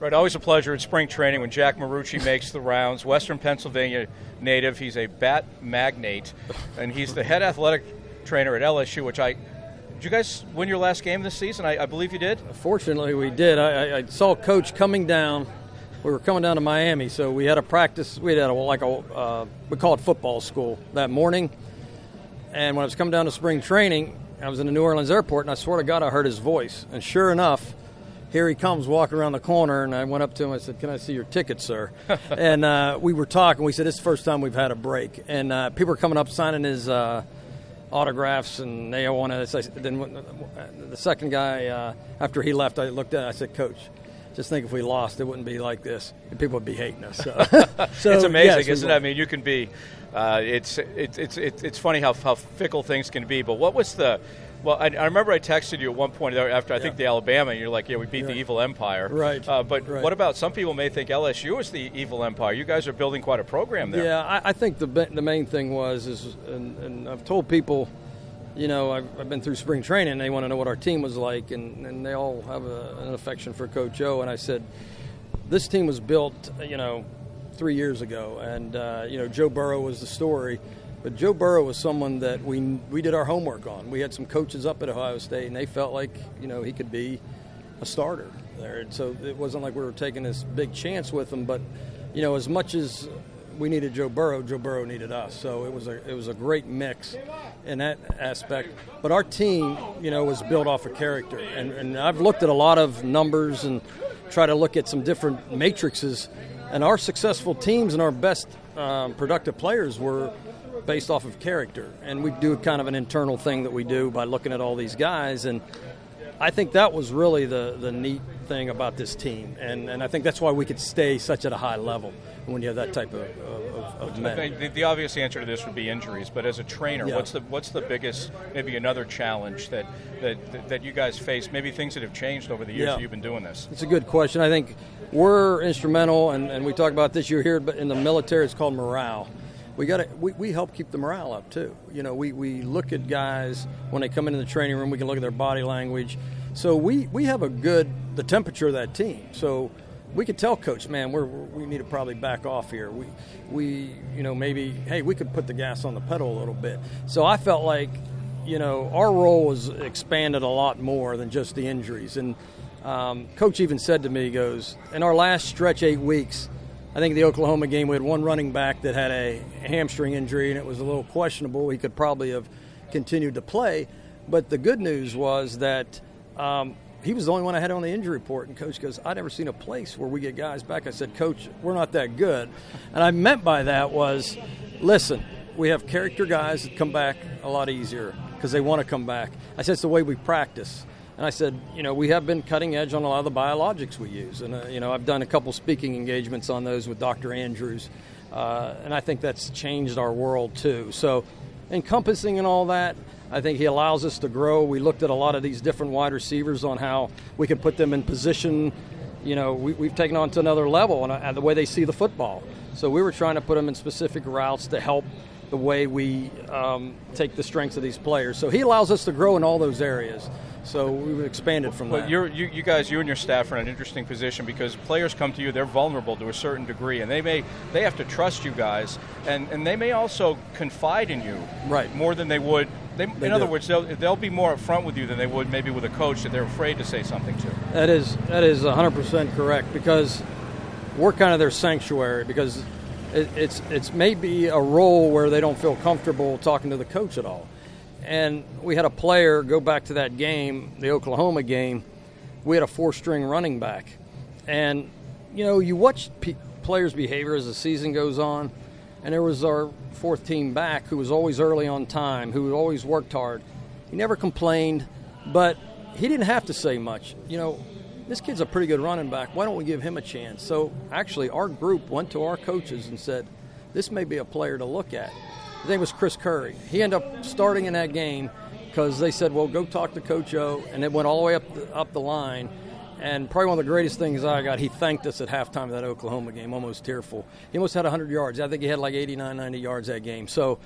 Right, always a pleasure at spring training when Jack Marucci makes the rounds. Western Pennsylvania native. He's a bat magnate, and he's the head athletic trainer at LSU, which I did you guys win your last game this season? I, I believe you did. Fortunately, we did. I, I, saw Coach coming down. We were coming down to Miami, so we had a practice. We had a, like a uh, we call it football school that morning. And when I was coming down to spring training, I was in the New Orleans airport, and I swear to God, I heard his voice. And sure enough, here he comes walking around the corner, and I went up to him. I said, "Can I see your ticket, sir?" and uh, we were talking. We said, "This is the first time we've had a break." And uh, people were coming up signing his. Uh, autographs, and they all wanted. Then the second guy, uh, after he left, I looked at. it, I said, "Coach, just think if we lost, it wouldn't be like this. And people would be hating us." So, so it's amazing, yes, isn't it? I mean, you can be. Uh, it's, it's it's it's funny how how fickle things can be. But what was the well, I, I, remember I texted you at one point after I yeah. think the Alabama, and you're like, "Yeah, we beat the evil empire." Right. Uh, but right. what about some people may think LSU is the evil empire? You guys are building quite a program there. Yeah, I, I think the the main thing was is, and, and I've told people, you know, I've, I've, been through spring training. They want to know what our team was like, and, and they all have a, an affection for Coach O. And I said, this team was built, you know, three years ago, and uh, you know, Joe Burrow was the story but Joe Burrow was someone that we we did our homework on. We had some coaches up at Ohio State, and they felt like you know he could be a starter there. And so it wasn't like we were taking this big chance with him. But you know, as much as we needed Joe Burrow, Joe Burrow needed us. So it was a it was a great mix in that aspect. But our team, you know, was built off of character, and, and I've looked at a lot of numbers and try to look at some different matrices. And our successful teams and our best um, productive players were based off of character. And we do kind of an internal thing that we do by looking at all these guys. And I think that was really the, the neat thing about this team. And, and I think that's why we could stay such at a high level when you have that type of, of, of men. The, the, obvious answer to this would be injuries. But as a trainer, yeah. what's the what's the biggest, maybe another challenge that, that, that you guys face? Maybe things that have changed over the years yeah. you've been doing this? It's a good question. I think we're instrumental, and, and we talk about this. You're here but in the military, it's called morale we got we, we help keep the morale up too. You know, we, we look at guys when they come into the training room. We can look at their body language. So we, we have a good the temperature of that team. So we could tell coach, man, we're, we need to probably back off here. We we you know maybe hey we could put the gas on the pedal a little bit. So I felt like you know our role was expanded a lot more than just the injuries. And um, coach even said to me, he goes in our last stretch eight weeks I think the Oklahoma game we had one running back that had a hamstring injury and it was a little questionable. He could probably have continued to play, but the good news was that um, he was the only one I had on the injury report. And coach goes, "I've never seen a place where we get guys back." I said, "Coach, we're not that good," and I meant by that was, listen, we have character guys that come back a lot easier because they want to come back. I said it's the way we practice. And I said, you know, we have been cutting edge on a lot of the biologics we use. And, uh, you know, I've done a couple speaking engagements on those with Dr. Andrews. Uh, and I think that's changed our world too. So, encompassing and all that, I think he allows us to grow. We looked at a lot of these different wide receivers on how we can put them in position. You know, we, have taken on to another level and uh, the way they see the football. So we were trying to put them in specific routes to help the way we um, take the strengths of these players. So he allows us to grow in all those areas. So we've expanded from well, that. you you guys, you and your staff are in an interesting position because players come to you, they're vulnerable to a certain degree, and they may they have to trust you guys, and, and they may also confide in you right. more than they would They, They in other words, they'll, they'll be more upfront with you than they would maybe with a coach that they're afraid to say something to. That is that is 100% correct because we're kind of their sanctuary because it, it's it's maybe a role where they don't feel comfortable talking to the coach at all. And we had a player go back to that game, the Oklahoma game. We had a four-string running back, and you know you watch players' behavior as the season goes on. And there was our fourth team back who was always early on time, who always worked hard. He never complained, but he didn't have to say much. You know, this kid's a pretty good running back. Why don't we give him a chance? So actually, our group went to our coaches and said, this may be a player to look at. His name was Chris Curry. He ended up starting in that game because they said, well, go talk to Coach O. And it went all the way up the, up the line. And probably one of the greatest things I got, he thanked us at halftime of that Oklahoma game, almost tearful. He almost had 100 yards. I think he had like 89, 90 yards that game. So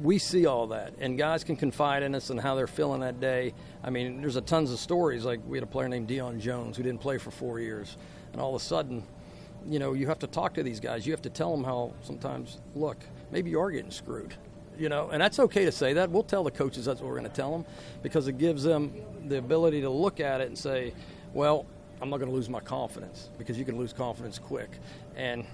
we see all that, and guys can confide in us and how they're feeling that day. I mean, there's a tons of stories. Like we had a player named Deion Jones who didn't play for four years, and all of a sudden, you know, you have to talk to these guys. You have to tell them how sometimes, look, maybe you are getting screwed. You know, and that's okay to say that. We'll tell the coaches that's what we're going to tell them because it gives them the ability to look at it and say, well, I'm not going to lose my confidence because you can lose confidence quick. And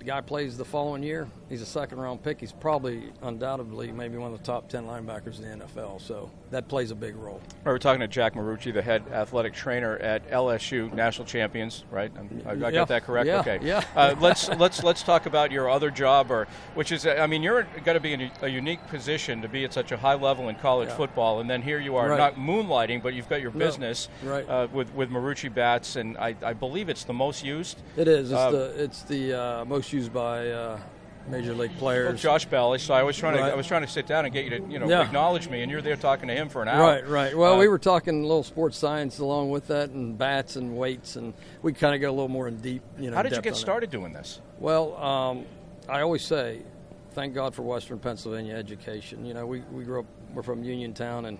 the guy plays the following year. He's a second round pick. He's probably undoubtedly maybe one of the top 10 linebackers in the NFL. So that plays a big role. We're talking to Jack Marucci, the head athletic trainer at LSU, national champions, right? I, I Yeah. got that correct. Yeah, Okay. yeah. Uh, let's let's let's talk about your other job, or which is, I mean, you're going to be in a unique position to be at such a high level in college Yeah. football, and then here you are, Right. not moonlighting, but you've got your No, business right. uh, with with Marucci bats, and I, I believe it's the most used. It is. It's Uh, the it's the uh, most used by uh, major league Well, players. Josh Bell. So I was trying to I was trying to sit down and get you to you know Yeah. acknowledge me, and you're there talking to him for an hour. Right, right. Well, Uh, we were talking a little sports science along with that, and bats and weights, and we kind of go a little more in deep. You know, How did you get started doing this? Well, um, I always say, thank God for Western Pennsylvania education. You know, we, we grew up, we're from Uniontown, and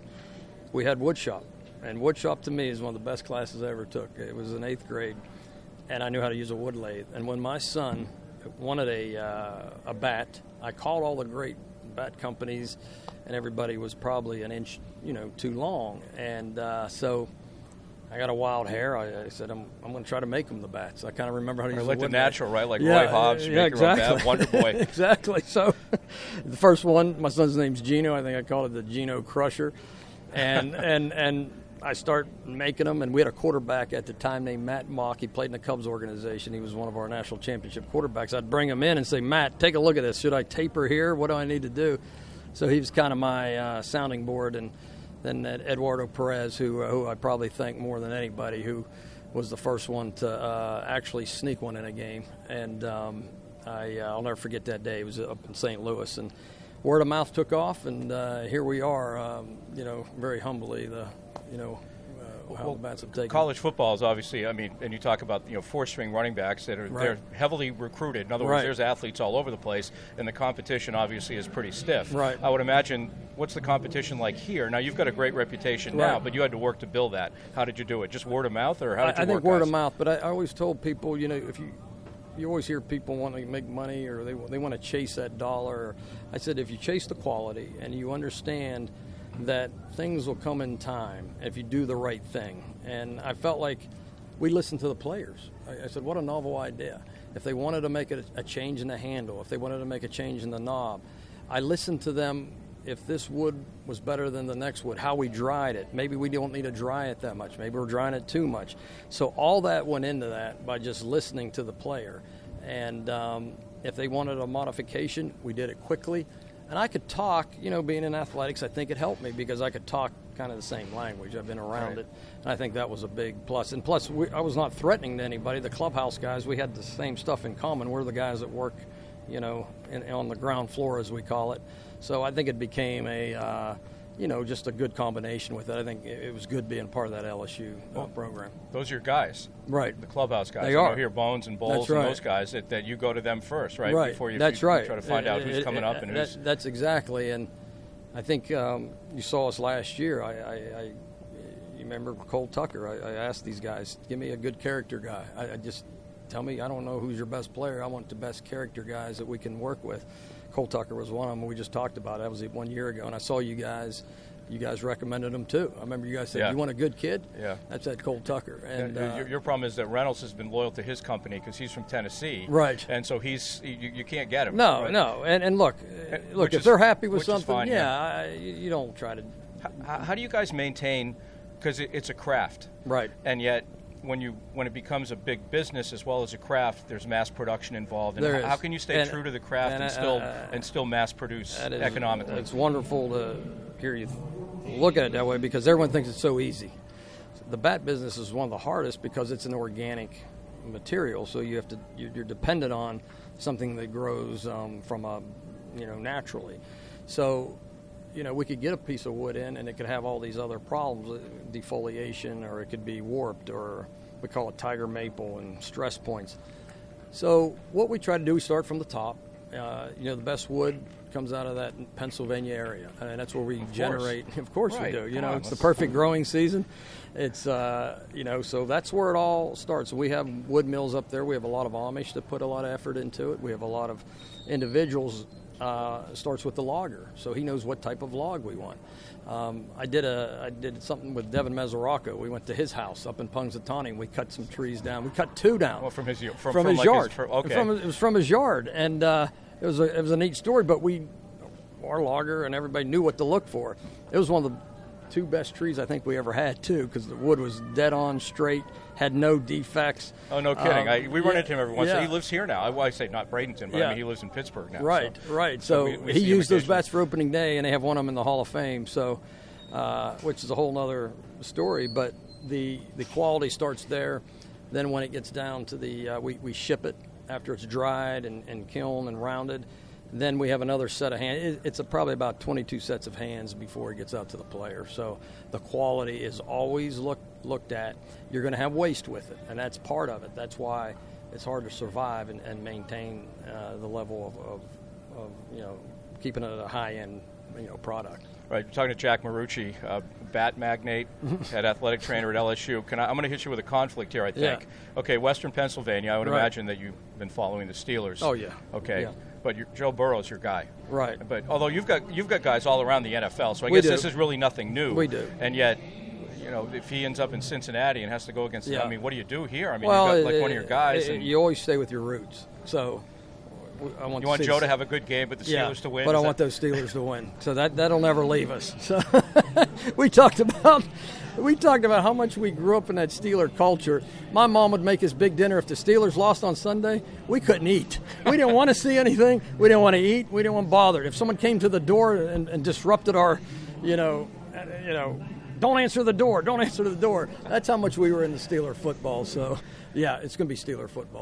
we had woodshop. And woodshop to me is one of the best classes I ever took. It was in eighth grade, and I knew how to use a wood lathe. And when my son wanted a, uh, a bat, I called all the great bat companies, and everybody was probably an inch, you know, too long. And uh, so I got a wild hair. I, I said, I'm, I'm going to try to make them the bats. I kind of remember how to use like the natural, right? Like Yeah, Roy Hobbs, yeah, make your own exactly. bat, Wonder Boy. exactly. So, the first one, my son's name's Gino. I think I called it the Gino Crusher, and and and I start making them. And we had a quarterback at the time named Matt Mauck. He played in the Cubs organization. He was one of our national championship quarterbacks. I'd bring him in and say, Matt, take a look at this. Should I taper here? What do I need to do? So he was kind of my uh, sounding board, and then Ed- Eduardo Perez, who who I probably thank more than anybody, who was the first one to uh, actually sneak one in a game, and um, I uh, I'll never forget that day. It was up in St. Louis, and word of mouth took off, and uh, here we are. Um, you know, very humbly, the you know uh, how Well, the bats have taken. College football is obviously, I mean, and you talk about you know four-string running backs that are Right. they're heavily recruited. In other words, Right. there's athletes all over the place, and the competition obviously is pretty stiff. Right. I would imagine. What's the competition like here? Now you've got a great reputation now, but you had to work to build that. How did you do it? Just word of mouth, or how did I, you I think word guys? of mouth, but I, I always told people, you know, if you you always hear people want to make money or they they want to chase that dollar. I said if you chase the quality and you understand that things will come in time if you do the right thing. And I felt like we listened to the players. I, I said, what a novel idea. If they wanted to make a, a change in the handle, if they wanted to make a change in the knob, I listened to them if this wood was better than the next wood, how we dried it. Maybe we don't need to dry it that much. Maybe we're drying it too much. So all that went into that by just listening to the player. And um, if they wanted a modification, we did it quickly. And I could talk, you know, being in athletics, I think it helped me because I could talk kind of the same language. I've been around Right. it. And I think that was a big plus. And plus, we, I was not threatening to anybody. The clubhouse guys, we had the same stuff in common. We're the guys that work, you know, in, on the ground floor, as we call it. So I think it became a, uh, you know, just a good combination with it. I think it, it was good being part of that LSU uh, program. Those are your guys, Right. the clubhouse guys. They are. here, Bones and Bowles That's and those guys. That, that you go to them first, right? Right. Before you, that's you right. try to find out who's It- coming it- up and that- who's. That's exactly, and I think um, you saw us last year. I, I, I you remember Cole Tucker. I, I asked these guys, give me a good character guy. I, I just tell me, I don't know who's your best player. I want the best character guys that we can work with. Cole Tucker was one of them. We just talked about. It. That was one year ago, and I saw you guys. You guys recommended him too. I remember you guys said Yeah. you want a good kid. Yeah. that's that Cole Tucker. And Uh, uh, your, your problem is that Reynolds has been loyal to his company because he's from Tennessee, Right. And so he's you, you can't get him. no, right? no, and and look, uh, look, if is- they're happy with something, fine, yeah, yeah. I, you you don't try to. How, how do you guys maintain? Because it, it's a craft, Right. And yet, when you when it becomes a big business as well as a craft, there's mass production involved. And There how, is. how can you stay And- true to the craft and, and, still uh, and still mass produce That is, economically? It's wonderful to hear you look at it that way because everyone thinks it's so easy. The bat business is one of the hardest because it's an organic material, so you have to you're you're dependent on something that grows um, from a you know naturally. So you know we could get a piece of wood in and it could have all these other problems, uh, defoliation, or it could be warped, or we call it tiger maple and stress points. So what we try to do, we start from the top. Uh, you know, the best wood comes out of that Pennsylvania area, and that's where we generate. Of course, Right. we do. You Come know, on, it's the perfect growing season. It's uh, you know, so that's where it all starts. We have wood mills up there. We have a lot of Amish that put a lot of effort into it. We have a lot of individuals. Uh, starts with the logger, so he knows what type of log we want. Um, I did a I did something with Devin Mesoraco. We went to his house up in Punxsutawney. and We cut some trees down. We cut two down Well, from his- from- from, from his like yard. fir- okay. From, it was from his yard, and uh, it was a, it was a neat story. But we, our logger and everybody knew what to look for. It was one of the two best trees I think we ever had too, because the wood was dead on, straight, had no defects. oh no, kidding! Um, I, we run yeah, into him every once. yeah. He lives here now. I, well, I say not Bradenton, but Yeah. I mean he lives in Pittsburgh now. Right, so- right. So, we- we he used those bats for opening day, and they have one of them in the Hall of Fame. So, uh, which is a whole other story. But the the quality starts there. Then when it gets down to the, uh, we we ship it after it's dried and, and kiln and rounded. Then we have another set of hands. It's a, probably about 22 sets of hands before it gets out to the player. So the quality is always looked looked at. You're going to have waste with it, and that's part of it. That's why it's hard to survive and, and maintain uh, the level of, of, of you know keeping it a high end you know product. Right, we're talking to Jack Marucci, uh, bat magnate, head athletic trainer at LSU. Can I, I'm going to hit you with a conflict here, I think. Yeah. Okay, Western Pennsylvania. I would Right. imagine that you've been following the Steelers. Oh, yeah. Okay, Yeah. But Joe Burrow's your guy. Right. But although you've got you've got guys all around the NFL, so I We guess do. this is really nothing new. We do. And yet, you know, if he ends up in Cincinnati and has to go against, Yeah. I mean, what do you do here? I mean, well, you've got like one of your guys. and you always stay with your roots. So I want you want Joe to have a good game, but the Steelers yeah, to win. But I Is want those Steelers to win. So that that'll never leave us. So we talked about we talked about how much we grew up in that Steeler culture. My mom would make us big dinner if the Steelers lost on Sunday. We couldn't eat. We didn't want to see anything. We didn't want to eat. We didn't want bothered. If someone came to the door and, and disrupted our, you know, you know. Don't answer the door. Don't answer the door. That's how much we were in the Steeler football. So, yeah, it's going to be Steeler football.